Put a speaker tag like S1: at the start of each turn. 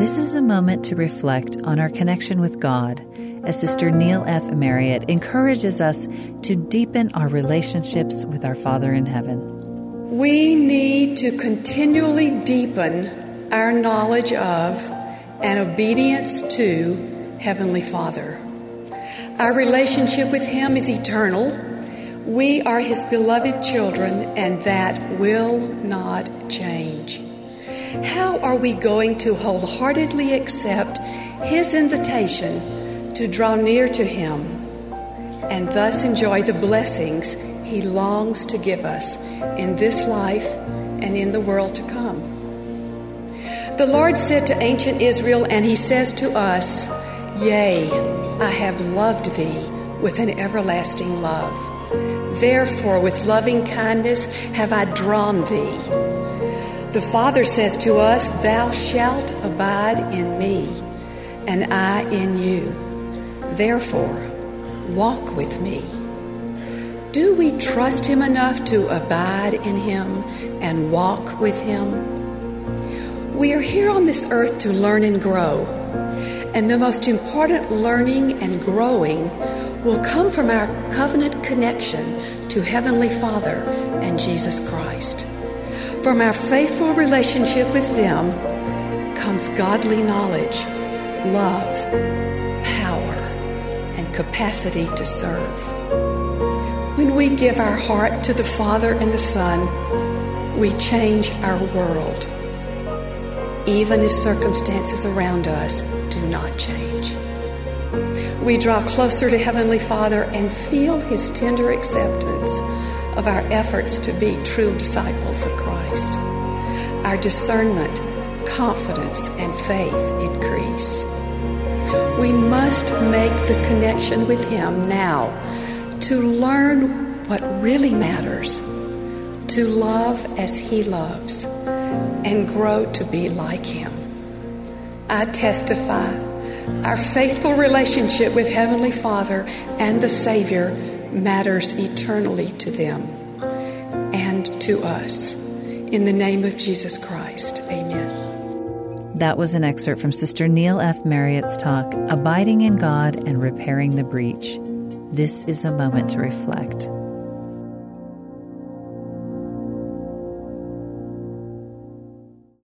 S1: This is a moment to reflect on our connection with God as Sister Neill F. Marriott encourages us to deepen our relationships with our Father in heaven.
S2: We need to continually deepen our knowledge of and obedience to Heavenly Father. Our relationship with Him is eternal. We are His beloved children, and that will not. How are we going to wholeheartedly accept His invitation to draw near to Him and thus enjoy the blessings He longs to give us in this life and in the world to come? The Lord said to ancient Israel, and He says to us, Yea, I have loved thee with an everlasting love. Therefore, with loving kindness have I drawn thee. The Father says to us, Thou shalt abide in me, and I in you. Therefore, walk with me. Do we trust Him enough to abide in Him and walk with Him? We are here on this earth to learn and grow, and the most important learning and growing will come from our covenant connection to Heavenly Father and Jesus Christ. From our faithful relationship with them comes godly knowledge, love, power, and capacity to serve. When we give our heart to the Father and the Son, we change our world, even if circumstances around us do not change. We draw closer to Heavenly Father and feel His tender acceptance of our efforts to be true disciples of Christ. Our discernment, confidence, and faith increase. We must make the connection with Him now to learn what really matters, to love as He loves, and grow to be like Him. I testify our faithful relationship with Heavenly Father and the Savior matters eternally to them and to us. In the name of Jesus Christ, amen.
S1: That was an excerpt from Sister Neill F. Marriott's talk, Abiding in God and Repairing the Breach. This is a moment to reflect.